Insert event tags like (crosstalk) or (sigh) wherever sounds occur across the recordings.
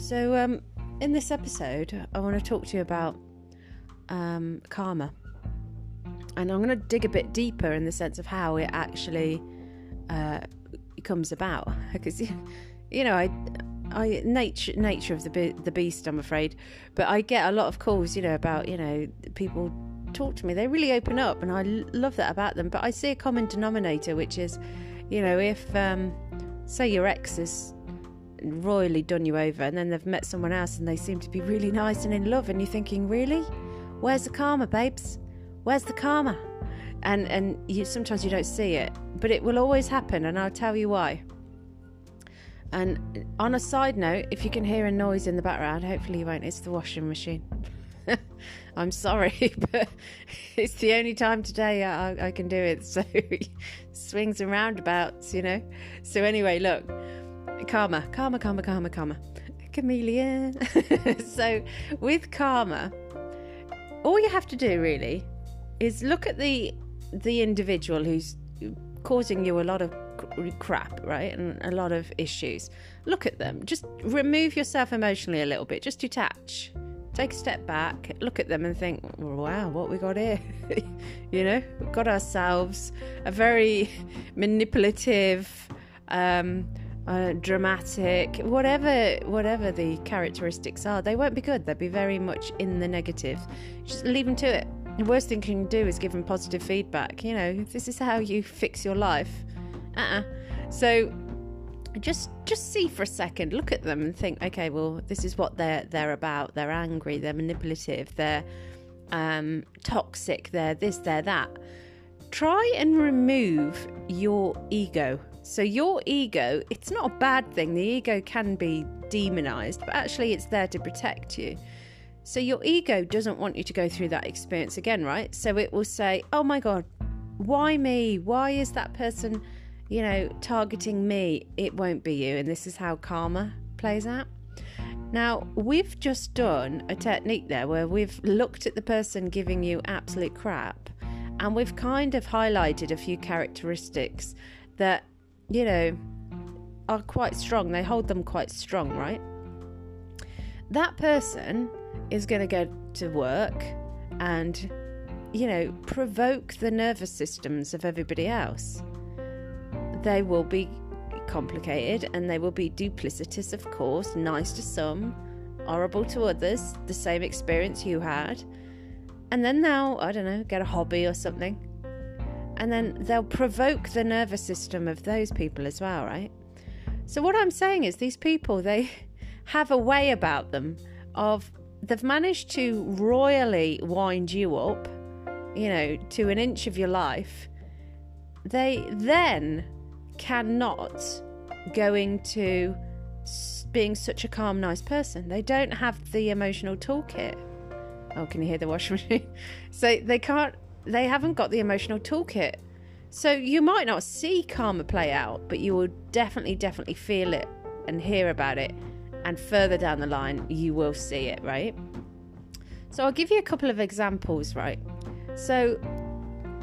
So, um, in this episode, I want to talk to you about um, karma. And I'm going to dig a bit deeper in the sense of how it actually uh, comes about. (laughs) Because, you know, I, I nature nature of the be- the beast, I'm afraid. But I get a lot of calls, you know, about you know people talk to me. They really open up, and I l- love that about them. But I see a common denominator, which is, you know, if um, say your ex has royally done you over, and then they've met someone else, and they seem to be really nice and in love, and you're thinking, really, where's the karma, babes? Where's the karma? And and you sometimes you don't see it, but it will always happen, and I'll tell you why. And on a side note, if you can hear a noise in the background, hopefully you won't. It's the washing machine. (laughs) I'm sorry, (laughs) but it's the only time today I, I can do it. (laughs) So swings and roundabouts, you know. So anyway, look, karma, karma, karma, karma, karma, chameleon. (laughs) so with karma, all you have to do really is look at the the individual who's causing you a lot of crap, right? And a lot of issues. Look at them. Just remove yourself emotionally a little bit. Just detach. Take a step back, look at them and think, wow, what we got here? (laughs) you know, we've got ourselves a very (laughs) manipulative, um, uh, dramatic, whatever whatever the characteristics are, they won't be good. They'll be very much in the negative. Just leave them to it. The worst thing you can do is give them positive feedback. You know, this is how you fix your life uh-uh. So just just see for a second, look at them and think, okay, well, this is what they're they're about. They're angry, they're manipulative, they're um, toxic, they're this, they're that. Try and remove your ego. So your ego, it's not a bad thing. The ego can be demonized, but actually it's there to protect you. So your ego doesn't want you to go through that experience again, right? So it will say, "Oh my god, why me? Why is that person you know, targeting me, it won't be you. And this is how karma plays out. Now, we've just done a technique there where we've looked at the person giving you absolute crap and we've kind of highlighted a few characteristics that, you know, are quite strong. They hold them quite strong, right? That person is going to go to work and, you know, provoke the nervous systems of everybody else they will be complicated and they will be duplicitous, of course, nice to some, horrible to others, the same experience you had. And then they'll, I don't know, get a hobby or something. And then they'll provoke the nervous system of those people as well, right? So, what I'm saying is, these people, (laughs) they have a way about them of they've managed to royally wind you up, you know, to an inch of your life. They then cannot go into being such a calm, nice person. They don't have the emotional toolkit. Oh, can you hear the washing (laughs) machine? so they can't, they haven't got the emotional toolkit. So you might not see karma play out, but you will definitely, definitely feel it and hear about it. And further down the line, you will see it, right? So I'll give you a couple of examples, right? So,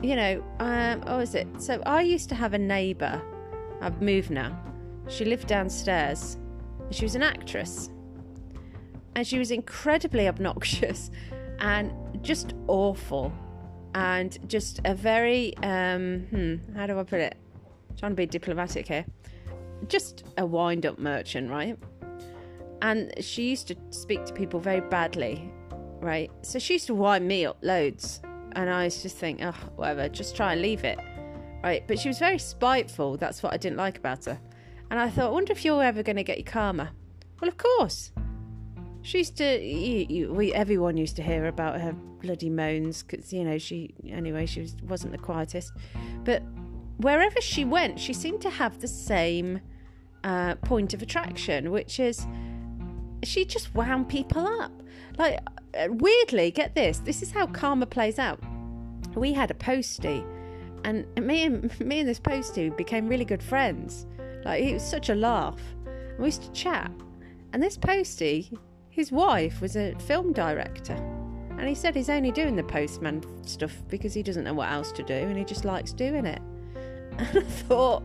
you know, um, oh, is it? So I used to have a neighbour I've moved now. She lived downstairs. She was an actress. And she was incredibly (laughs) obnoxious and just awful. And just a very, um, hmm, how do I put it? Trying to be diplomatic here. Just a wind up merchant, right? And she used to speak to people very badly, right? So she used to wind me up loads. And I used to think, oh, whatever, just try and leave it right? But she was very spiteful. That's what I didn't like about her. And I thought, I wonder if you're ever going to get your karma. Well, of course. She used to, you, you, we, everyone used to hear about her bloody moans because, you know, she, anyway, she was, wasn't the quietest. But wherever she went, she seemed to have the same uh, point of attraction, which is she just wound people up. Like, uh, weirdly, get this this is how karma plays out. We had a postie and me and me and this postie became really good friends. Like it was such a laugh. We used to chat. And this postie, his wife was a film director. And he said he's only doing the postman stuff because he doesn't know what else to do and he just likes doing it. (laughs) And I thought,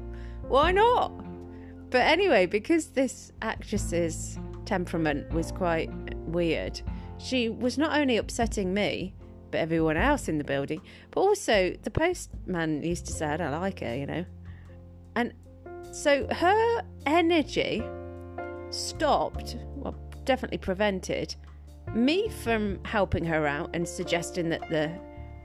why not? But anyway, because this actress's temperament was quite weird. She was not only upsetting me, but everyone else in the building, but also the postman used to say, I don't like her, you know. And so her energy stopped, well, definitely prevented me from helping her out and suggesting that the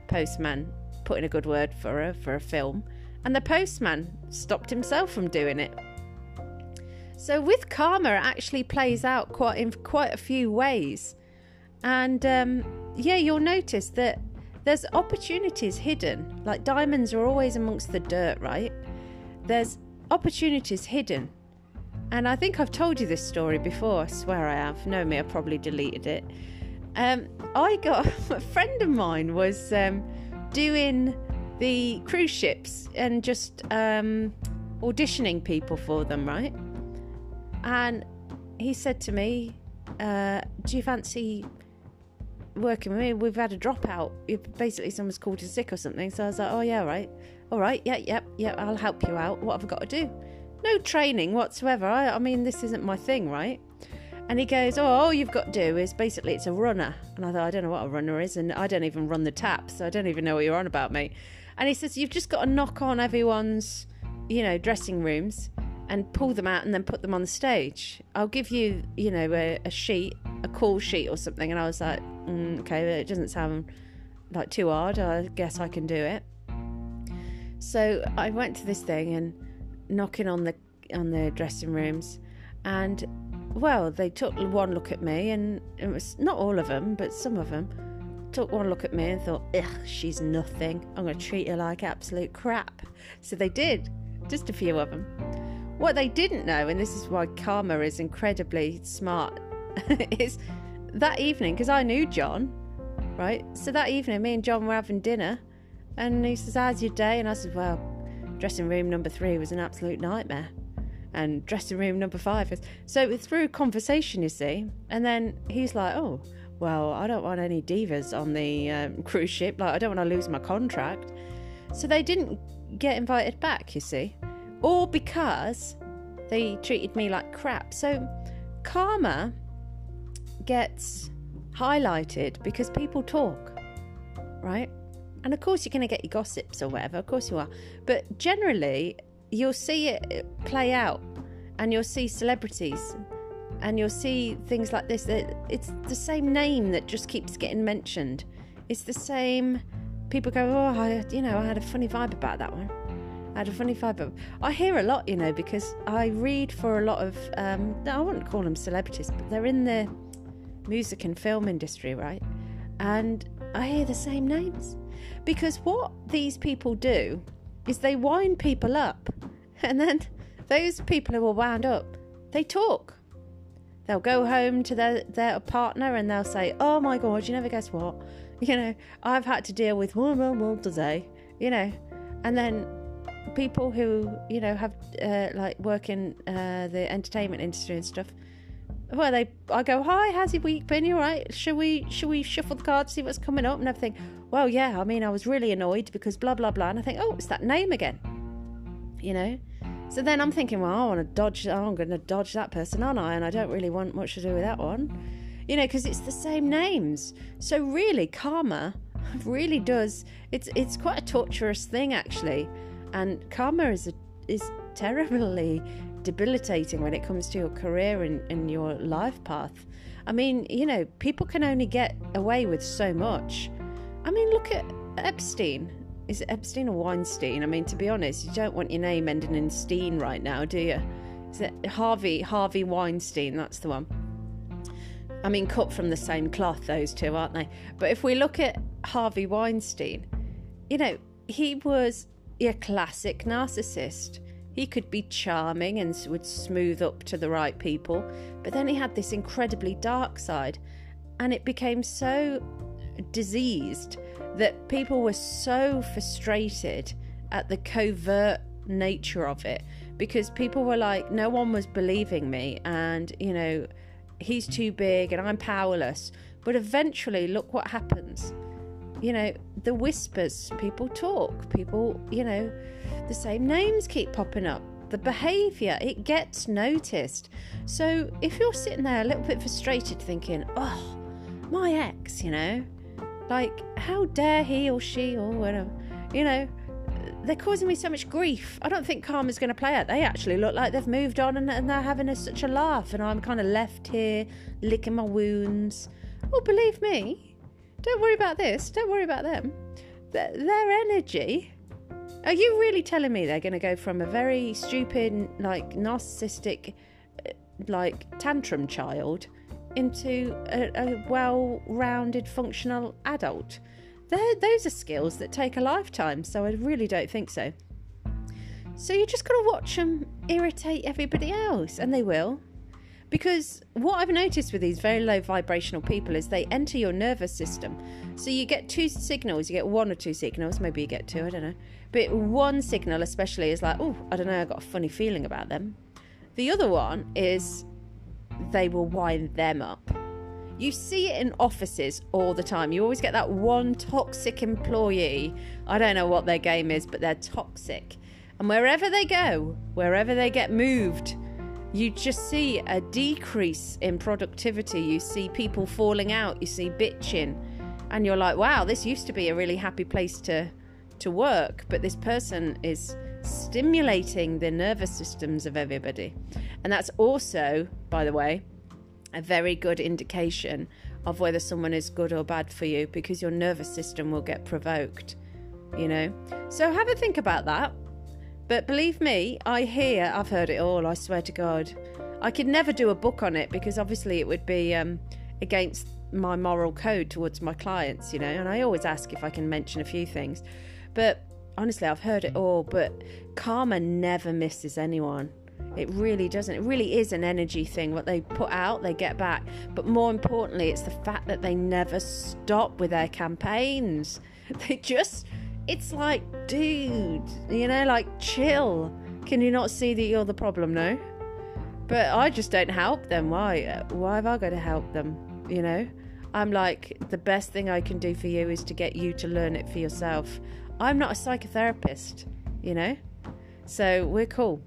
postman put in a good word for her for a film, and the postman stopped himself from doing it. So with karma, it actually plays out quite in quite a few ways, and um, yeah, you'll notice that there's opportunities hidden. Like diamonds are always amongst the dirt, right? There's opportunities hidden. And I think I've told you this story before. I swear I have. No, me, I probably deleted it. Um, I got (laughs) a friend of mine was um, doing the cruise ships and just um, auditioning people for them, right? And he said to me, uh, "Do you fancy working with me? We've had a dropout. Basically, someone's called in sick or something." So I was like, "Oh yeah, right, all right, yeah, yeah, yeah. I'll help you out. What have I got to do?" No training whatsoever. I, I mean, this isn't my thing, right? And he goes, Oh, all you've got to do is basically it's a runner. And I thought, I don't know what a runner is, and I don't even run the taps, so I don't even know what you're on about, mate. And he says, You've just got to knock on everyone's, you know, dressing rooms and pull them out and then put them on the stage. I'll give you, you know, a, a sheet, a call sheet or something. And I was like, mm, Okay, it doesn't sound like too hard. I guess I can do it. So I went to this thing and knocking on the on the dressing rooms, and well, they took one look at me, and it was not all of them, but some of them took one look at me and thought, "Ugh, she's nothing. I'm going to treat her like absolute crap." So they did, just a few of them. What they didn't know, and this is why karma is incredibly smart, (laughs) is that evening because I knew John, right? So that evening, me and John were having dinner, and he says, "How's your day?" And I said, "Well." Dressing room number three was an absolute nightmare. And dressing room number five is. So through conversation, you see. And then he's like, oh, well, I don't want any divas on the um, cruise ship. Like, I don't want to lose my contract. So they didn't get invited back, you see. Or because they treated me like crap. So karma gets highlighted because people talk, right? And of course, you're going to get your gossips or whatever, of course you are. But generally, you'll see it play out and you'll see celebrities and you'll see things like this. It's the same name that just keeps getting mentioned. It's the same. People go, oh, I, you know, I had a funny vibe about that one. I had a funny vibe. I hear a lot, you know, because I read for a lot of. Um, I wouldn't call them celebrities, but they're in the music and film industry, right? And I hear the same names. Because what these people do is they wind people up, (laughs) and then those people who are wound up, they talk. They'll go home to their, their partner and they'll say, Oh my God, you never guess what? (laughs) You know, I've had to deal with one more more today, you know. And then people who, you know, have uh, like work in uh, the entertainment industry and stuff, well, they I go, Hi, how's your week been? You all right? Should we should we shuffle the cards, see what's coming up and everything? well, yeah, I mean, I was really annoyed because blah, blah, blah. And I think, oh, it's that name again. You know? So then I'm thinking, well, I want to dodge, oh, I'm going to dodge that person, aren't I? And I don't really want much to do with that one. You know, because it's the same names. So really, karma (laughs) really does, it's, it's quite a torturous thing, actually. And karma is, a, is terribly debilitating when it comes to your career and, and your life path. I mean, you know, people can only get away with so much I mean, look at Epstein. Is it Epstein or Weinstein? I mean, to be honest, you don't want your name ending in Steen right now, do you? Is it Harvey Harvey Weinstein? That's the one. I mean, cut from the same cloth, those two, aren't they? But if we look at Harvey Weinstein, you know, he was a classic narcissist. He could be charming and would smooth up to the right people, but then he had this incredibly dark side, and it became so diseased that people were so frustrated at the covert nature of it because people were like, no one was believing me, and you know, he's too big and I'm powerless. But eventually, look what happens. You know, the whispers, people talk, people, you know, the same names keep popping up. the behavior, it gets noticed. So if you're sitting there a little bit frustrated, thinking, oh, my ex, you know, like, how dare he or she or whatever, you know, they're causing me so much grief. I don't think Karma's going to play out. They actually look like they've moved on and, and they're having a, such a laugh, and I'm kind of left here licking my wounds. Oh, believe me, don't worry about this. Don't worry about them. Their, their energy. Are you really telling me they're going to go from a very stupid, like narcissistic, uh, like tantrum child into a, a well rounded, functional adult? They're, those are skills that take a lifetime, so I really don't think so. So you're just got to watch them irritate everybody else, and they will. Because what I've noticed with these very low vibrational people is they enter your nervous system. So you get two signals, you get one or two signals, maybe you get two, I don't know. But one signal, especially, is like, oh, I don't know, I got a funny feeling about them. The other one is they will wind them up. You see it in offices all the time. You always get that one toxic employee. I don't know what their game is, but they're toxic. And wherever they go, wherever they get moved, you just see a decrease in productivity. You see people falling out, you see bitching, and you're like, wow, this used to be a really happy place to to work, but this person is stimulating the nervous systems of everybody. And that's also, by the way, a very good indication of whether someone is good or bad for you because your nervous system will get provoked, you know. So have a think about that but believe me, I hear, I've heard it all, I swear to God. I could never do a book on it because obviously it would be um, against my moral code towards my clients, you know, and I always ask if I can mention a few things. But honestly, I've heard it all, but karma never misses anyone. It really doesn't. It really is an energy thing. What they put out, they get back. But more importantly, it's the fact that they never stop with their campaigns. (laughs) They just it's like, dude, you know, like chill. Can you not see that you're the problem? No. But I just don't help them. Why? Why have I got to help them? You know, I'm like, the best thing I can do for you is to get you to learn it for yourself. I'm not a psychotherapist, you know? So we're cool.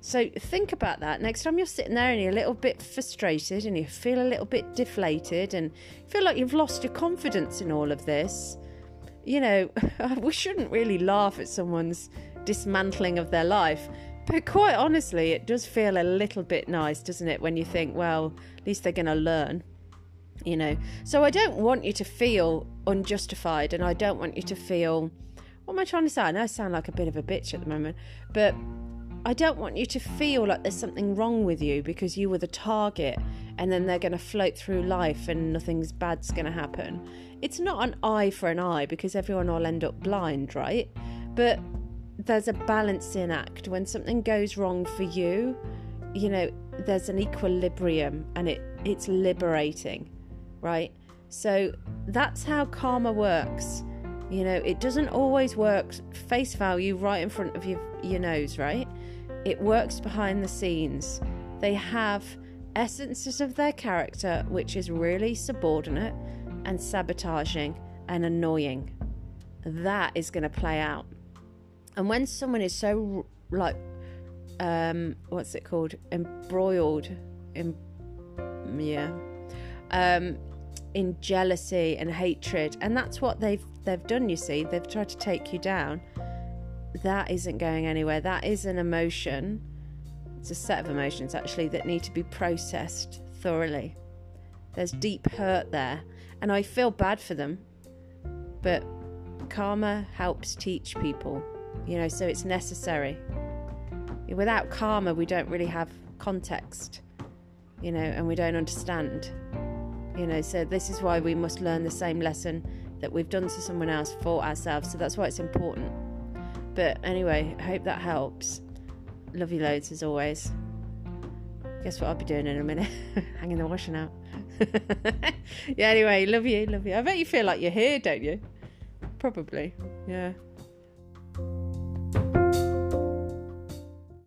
So think about that. Next time you're sitting there and you're a little bit frustrated and you feel a little bit deflated and feel like you've lost your confidence in all of this, you know, (laughs) we shouldn't really laugh at someone's dismantling of their life. But quite honestly, it does feel a little bit nice, doesn't it, when you think, well, at least they're going to learn, you know. So I don't want you to feel unjustified and I don't want you to feel, what am I trying to say? I know I sound like a bit of a bitch at the moment, but I don't want you to feel like there's something wrong with you because you were the target and then they're going to float through life and nothing's bad's going to happen. It's not an eye for an eye because everyone will end up blind, right? But there's a balancing act. When something goes wrong for you, you know, there's an equilibrium and it, it's liberating, right? So that's how karma works. You know, it doesn't always work face value right in front of your, your nose, right? It works behind the scenes. They have essences of their character which is really subordinate and sabotaging and annoying. That is going to play out. And when someone is so like um what's it called embroiled in yeah um in jealousy and hatred and that's what they've they've done you see they've tried to take you down that isn't going anywhere. That is an emotion. It's a set of emotions actually that need to be processed thoroughly. There's deep hurt there, and I feel bad for them. But karma helps teach people, you know, so it's necessary. Without karma, we don't really have context, you know, and we don't understand, you know, so this is why we must learn the same lesson that we've done to someone else for ourselves. So that's why it's important. But anyway, I hope that helps. Love you loads as always. Guess what I'll be doing in a minute? (laughs) Hanging the washing out. (laughs) yeah, anyway, love you, love you. I bet you feel like you're here, don't you? Probably. Yeah.